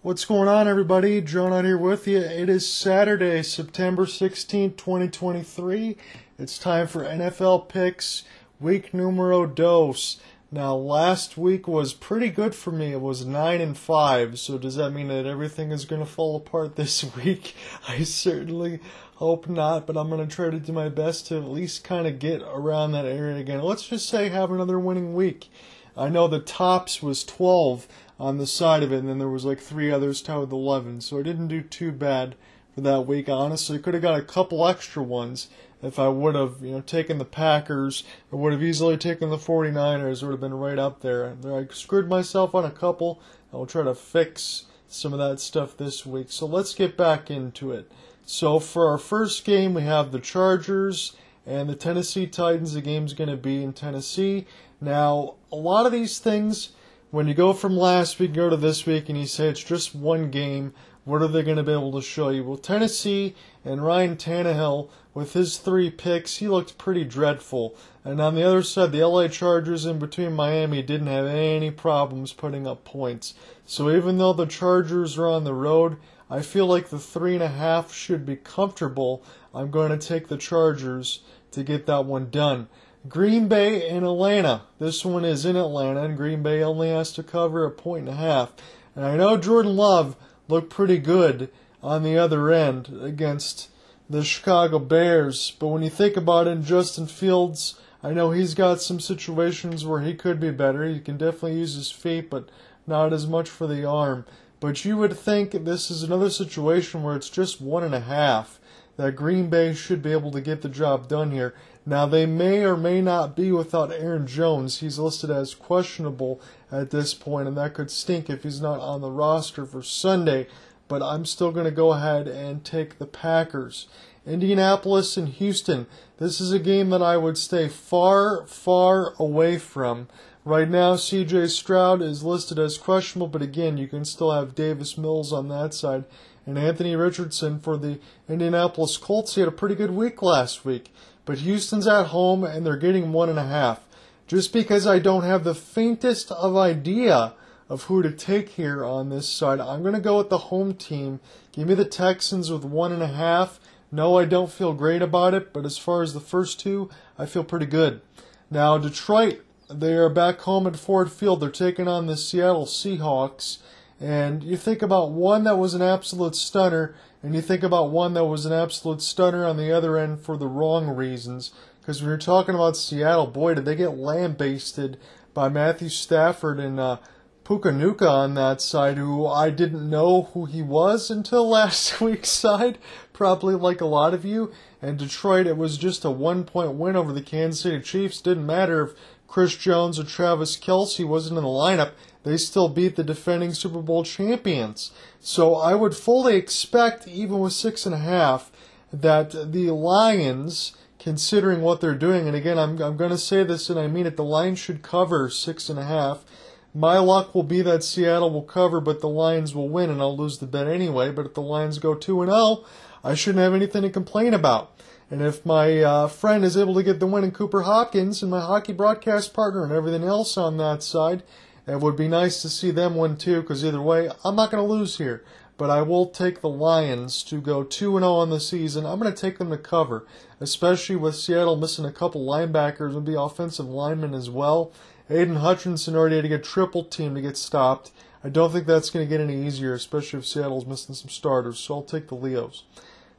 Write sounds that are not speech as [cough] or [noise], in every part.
What's going on, everybody? John out here with you. It is Saturday, September 16, 2023. It's time for NFL picks, week numero dos. Now, last week was pretty good for me. It was 9 and 5. So, does that mean that everything is going to fall apart [laughs] this week? I certainly hope not, but I'm going to try to do my best to at least kind of get around that area again. Let's just say have another winning week. I know the tops was 12 on the side of it, and then there was like three others tied with 11. So I didn't do too bad for that week. I honestly could have got a couple extra ones if I would have, you know, taken the Packers. I would have easily taken the 49ers. It would have been right up there. I screwed myself on a couple. I'll try to fix some of that stuff this week. So let's get back into it. So for our first game, we have the Chargers and the Tennessee Titans. The game's going to be in Tennessee. Now, a lot of these things when you go from last week, go to this week, and you say it's just one game, what are they going to be able to show you? Well, Tennessee and Ryan Tannehill, with his three picks, he looked pretty dreadful. And on the other side, the LA Chargers in between Miami didn't have any problems putting up points. So even though the Chargers are on the road, I feel like the three and a half should be comfortable. I'm going to take the Chargers to get that one done. Green Bay and Atlanta. This one is in Atlanta, and Green Bay only has to cover a point and a half. And I know Jordan Love looked pretty good on the other end against the Chicago Bears, but when you think about it, Justin Fields, I know he's got some situations where he could be better. He can definitely use his feet, but not as much for the arm. But you would think this is another situation where it's just one and a half that Green Bay should be able to get the job done here. Now, they may or may not be without Aaron Jones. He's listed as questionable at this point, and that could stink if he's not on the roster for Sunday. But I'm still going to go ahead and take the Packers. Indianapolis and Houston. This is a game that I would stay far, far away from. Right now, CJ Stroud is listed as questionable, but again, you can still have Davis Mills on that side. And Anthony Richardson for the Indianapolis Colts. He had a pretty good week last week. But Houston's at home and they're getting one and a half. Just because I don't have the faintest of idea of who to take here on this side, I'm going to go with the home team. Give me the Texans with one and a half. No, I don't feel great about it, but as far as the first two, I feel pretty good. Now, Detroit, they are back home at Ford Field. They're taking on the Seattle Seahawks. And you think about one that was an absolute stunner, and you think about one that was an absolute stunner on the other end for the wrong reasons. Because when you're talking about Seattle, boy, did they get lambasted by Matthew Stafford and uh, Puka Nacua on that side, who I didn't know who he was until [laughs] last week's side, probably like a lot of you. And Detroit, it was just a one point win over the Kansas City Chiefs. Didn't matter if Chris Jones or Travis Kelce wasn't in the lineup, they still beat the defending Super Bowl champions. So I would fully expect, even with six and a half, that the Lions, considering what they're doing, and again, I'm, I'm going to say this and I mean it, the Lions should cover six and a half. My luck will be that Seattle will cover, but the Lions will win, and I'll lose the bet anyway. But if the Lions go 2 and 0, I shouldn't have anything to complain about. And if my uh, friend is able to get the win in Cooper Hopkins and my hockey broadcast partner and everything else on that side, it would be nice to see them win too, because either way, I'm not going to lose here. But I will take the Lions to go 2 0 on the season. I'm going to take them to cover, especially with Seattle missing a couple linebackers and be offensive linemen as well. Aidan Hutchinson already had to get triple team to get stopped. I don't think that's going to get any easier, especially if Seattle's missing some starters, so I'll take the Leos.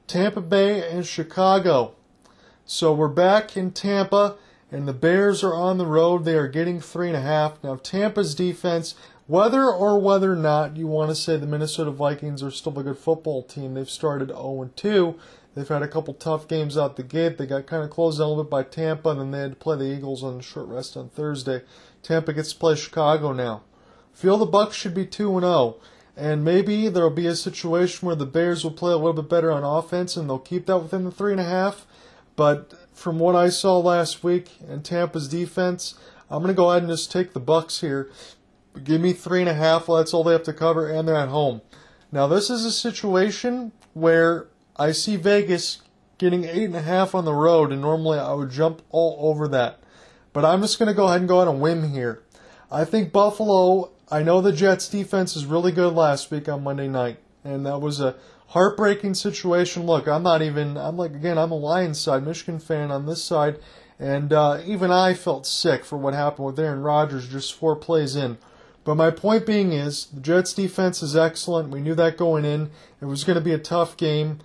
Tampa Bay and Chicago. So we're back in Tampa, and the Bears are on the road. They are getting three and a half. Now, Tampa's defense, whether or whether or not you want to say the Minnesota Vikings are still a good football team, they've started 0 2. They've had a couple tough games out the gate. They got kind of closed a little bit by Tampa, and then they had to play the Eagles on short rest on Thursday. Tampa gets to play Chicago now. Feel the Bucks should be 2 0. And maybe there'll be a situation where the Bears will play a little bit better on offense and they'll keep that within the three and a half. But from what I saw last week in Tampa's defense, I'm going to go ahead and just take the Bucks here. Give me three and a half. That's all they have to cover, and they're at home. Now this is a situation where I see Vegas getting eight and a half on the road, and normally I would jump all over that. But I'm just going to go ahead and go on a whim here. I think Buffalo I know the Jets defense is really good last week on Monday night, and that was a heartbreaking situation. Look, I'm not even, I'm like, again, I'm a Lions side, Michigan fan on this side, and uh, even I felt sick for what happened with Aaron Rodgers just four plays in. But my point being is, the Jets defense is excellent. We knew that going in. It was going to be a tough game.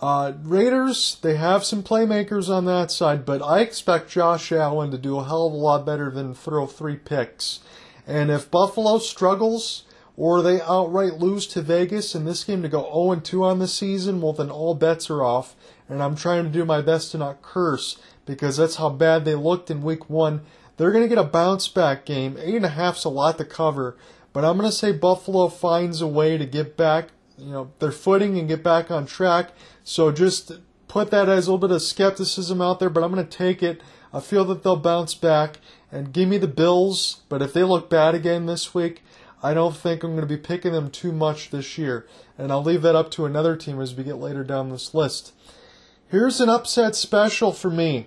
Uh, Raiders, they have some playmakers on that side, but I expect Josh Allen to do a hell of a lot better than throw three picks. And if Buffalo struggles, or they outright lose to Vegas in this game to go 0 2 on the season, well, then all bets are off. And I'm trying to do my best to not curse because that's how bad they looked in week one. They're going to get a bounce back game. 8.5's a lot to cover, but I'm going to say Buffalo finds a way to get back, you know, their footing and get back on track. So just put that as a little bit of skepticism out there, but I'm going to take it. I feel that they'll bounce back and give me the Bills, but if they look bad again this week, I don't think I'm going to be picking them too much this year, and I'll leave that up to another team as we get later down this list. Here's an upset special for me,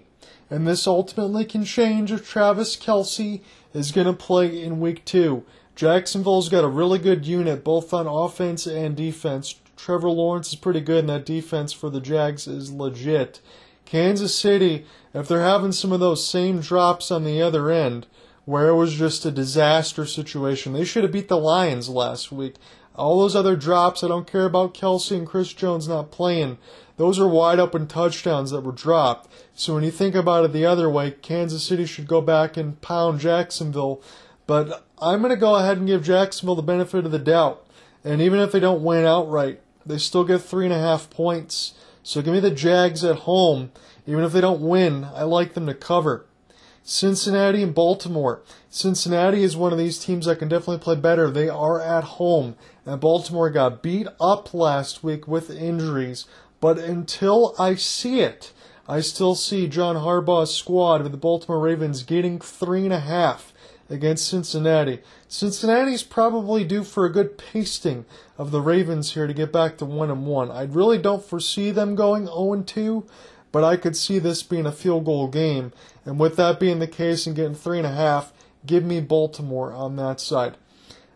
and this ultimately can change if Travis Kelce is going to play in week two. Jacksonville's got a really good unit, both on offense and defense. Trevor Lawrence is pretty good, and that defense for the Jags is legit. Kansas City, if they're having some of those same drops on the other end, where it was just a disaster situation. They should have beat the Lions last week. All those other drops, I don't care about Kelce and Chris Jones not playing. Those are wide open touchdowns that were dropped. So when you think about it the other way, Kansas City should go back and pound Jacksonville. But I'm going to go ahead and give Jacksonville the benefit of the doubt. And even if they don't win outright, they still get three and a half points. So give me the Jags at home. Even if they don't win, I like them to cover. Cincinnati and Baltimore. Cincinnati is one of these teams that can definitely play better. They are at home, and Baltimore got beat up last week with injuries. But until I see it, I still see John Harbaugh's squad of the Baltimore Ravens getting three and a half against Cincinnati. Cincinnati's probably due for a good pasting of the Ravens here to get back to one and one. I really don't foresee them going 0 and 2, but I could see this being a field goal game. And with that being the case and getting three and a half, give me Baltimore on that side.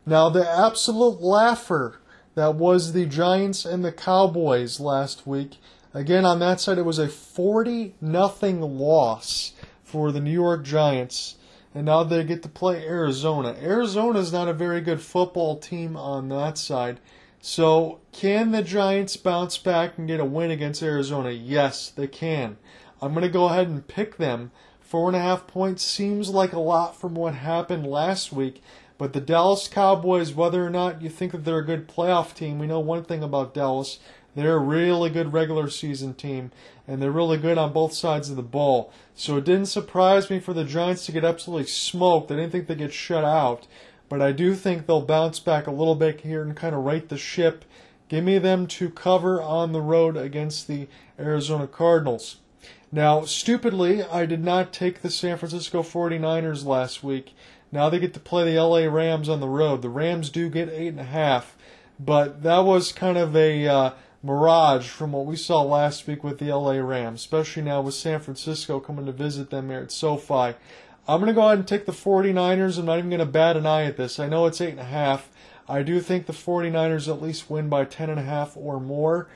Now, the absolute laugher that was the Giants and the Cowboys last week. Again, on that side, it was a 40 nothing loss for the New York Giants. And now they get to play Arizona. Arizona is not a very good football team on that side. So, can the Giants bounce back and get a win against Arizona? Yes, they can. I'm going to go ahead and pick them. Four and a half points seems like a lot from what happened last week, but the Dallas Cowboys, whether or not you think that they're a good playoff team, we know one thing about Dallas. They're a really good regular season team, and they're really good on both sides of the ball. So it didn't surprise me for the Giants to get absolutely smoked. I didn't think they'd get shut out but I do think they'll bounce back a little bit here and kind of right the ship. Give me them to cover on the road against the Arizona Cardinals. Now, stupidly, I did not take the San Francisco 49ers last week. Now they get to play the LA Rams on the road. The Rams do get 8.5, but that was kind of a uh, mirage from what we saw last week with the LA Rams, especially now with San Francisco coming to visit them here at SoFi. I'm going to go ahead and take the 49ers. I'm not even going to bat an eye at this. I know it's 8.5. I do think the 49ers at least win by 10.5 or more.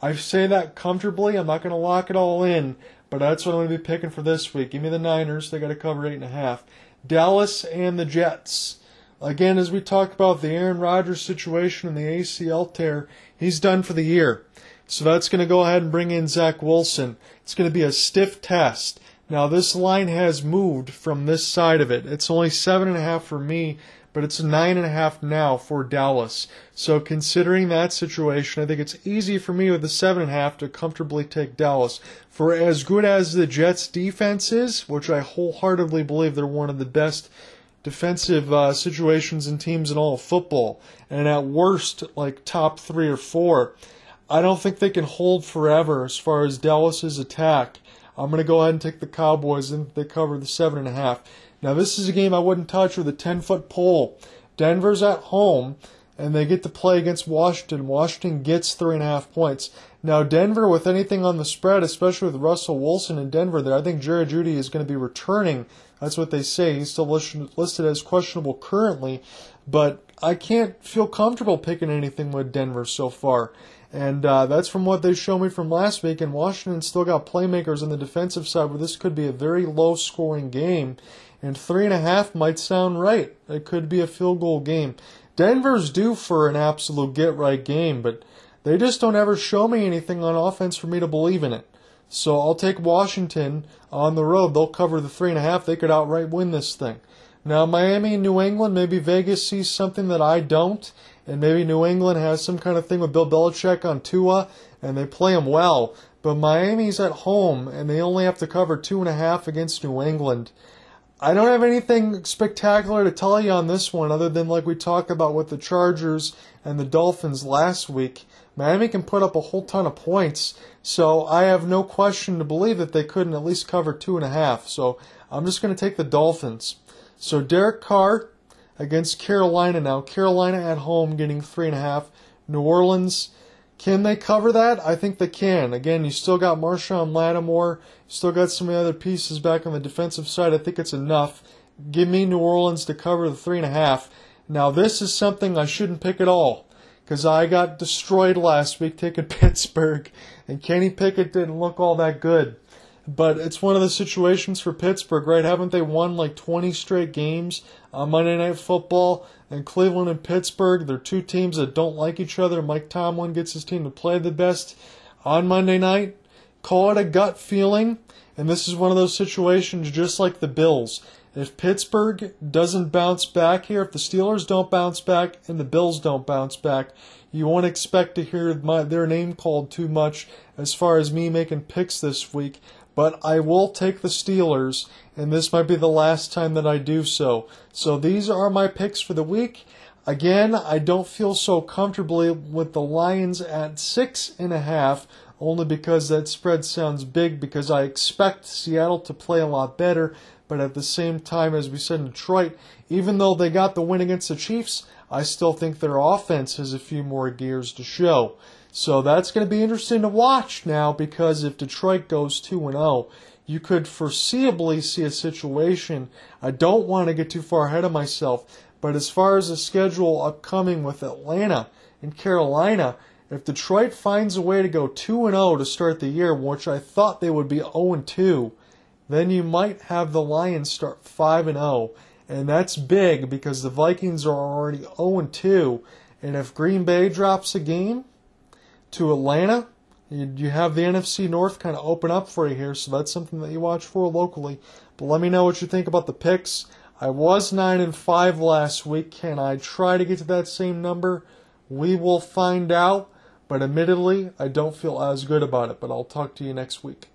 I say that comfortably. I'm not going to lock it all in, but that's what I'm going to be picking for this week. Give me the Niners. They got to cover 8.5. Dallas and the Jets. Again, as we talked about the Aaron Rodgers situation and the ACL tear, he's done for the year. So that's going to go ahead and bring in Zach Wilson. It's going to be a stiff test. Now this line has moved from this side of it. It's only seven and a half for me, but it's nine and a half now for Dallas. So considering that situation, I think it's easy for me with the seven and a half to comfortably take Dallas. For as good as the Jets defense is, which I wholeheartedly believe they're one of the best defensive uh, situations and teams in all of football, and at worst like top three or four. I don't think they can hold forever as far as Dallas's attack. I'm going to go ahead and take the Cowboys, and they cover the seven and a half. Now, this is a game I wouldn't touch with a 10 foot pole. Denver's at home, and they get to play against Washington. Washington gets three and a half points. Now, Denver, with anything on the spread, especially with Russell Wilson in Denver there, I think Jerry Jeudy is going to be returning. That's what they say. He's still listed as questionable currently. but I can't feel comfortable picking anything with Denver so far. And uh, that's from what they showed me from last week. And Washington still got playmakers on the defensive side where this could be a very low scoring game. And three and a half might sound right. It could be a field goal game. Denver's due for an absolute get right game, but they just don't ever show me anything on offense for me to believe in it. So I'll take Washington on the road. They'll cover the three and a half. They could outright win this thing. Now Miami and New England, maybe Vegas sees something that I don't, and maybe New England has some kind of thing with Bill Belichick on Tua, and they play him well. But Miami's at home, and they only have to cover two and a half against New England. I don't have anything spectacular to tell you on this one, other than like we talked about with the Chargers and the Dolphins last week. Miami can put up a whole ton of points, so I have no question to believe that they couldn't at least cover two and a half. So I'm just going to take the Dolphins. So Derek Carr against Carolina now. Carolina at home getting three and a half. New Orleans, can they cover that? I think they can. Again, you still got Marshon Lattimore. Still got some of the other pieces back on the defensive side. I think it's enough. Give me New Orleans to cover the three and a half. Now this is something I shouldn't pick at all because I got destroyed last week taking [laughs] Pittsburgh, and Kenny Pickett didn't look all that good. But it's one of the situations for Pittsburgh, right? Haven't they won like 20 straight games on Monday Night Football? And Cleveland and Pittsburgh, they're two teams that don't like each other. Mike Tomlin gets his team to play the best on Monday night. Call it a gut feeling. And this is one of those situations just like the Bills. If Pittsburgh doesn't bounce back here, if the Steelers don't bounce back and the Bills don't bounce back, you won't expect to hear my, their name called too much as far as me making picks this week. But I will take the Steelers, and this might be the last time that I do so. So these are my picks for the week. Again, I don't feel so comfortably with the Lions at six and a half, only because that spread sounds big because I expect Seattle to play a lot better. But at the same time, as we said in Detroit, even though they got the win against the Chiefs, I still think their offense has a few more gears to show. So that's going to be interesting to watch now because if Detroit goes 2 0, you could foreseeably see a situation. I don't want to get too far ahead of myself, but as far as the schedule upcoming with Atlanta and Carolina, if Detroit finds a way to go 2 0 to start the year, which I thought they would be 0 2, then you might have the Lions start 5 and 0. And that's big because the Vikings are already 0 and 2. And if Green Bay drops a game to Atlanta, you, have the NFC North kind of open up for you here. So that's something that you watch for locally. But let me know what you think about the picks. I was 9 and 5 last week. Can I try to get to that same number? We will find out. But admittedly, I don't feel as good about it. But I'll talk to you next week.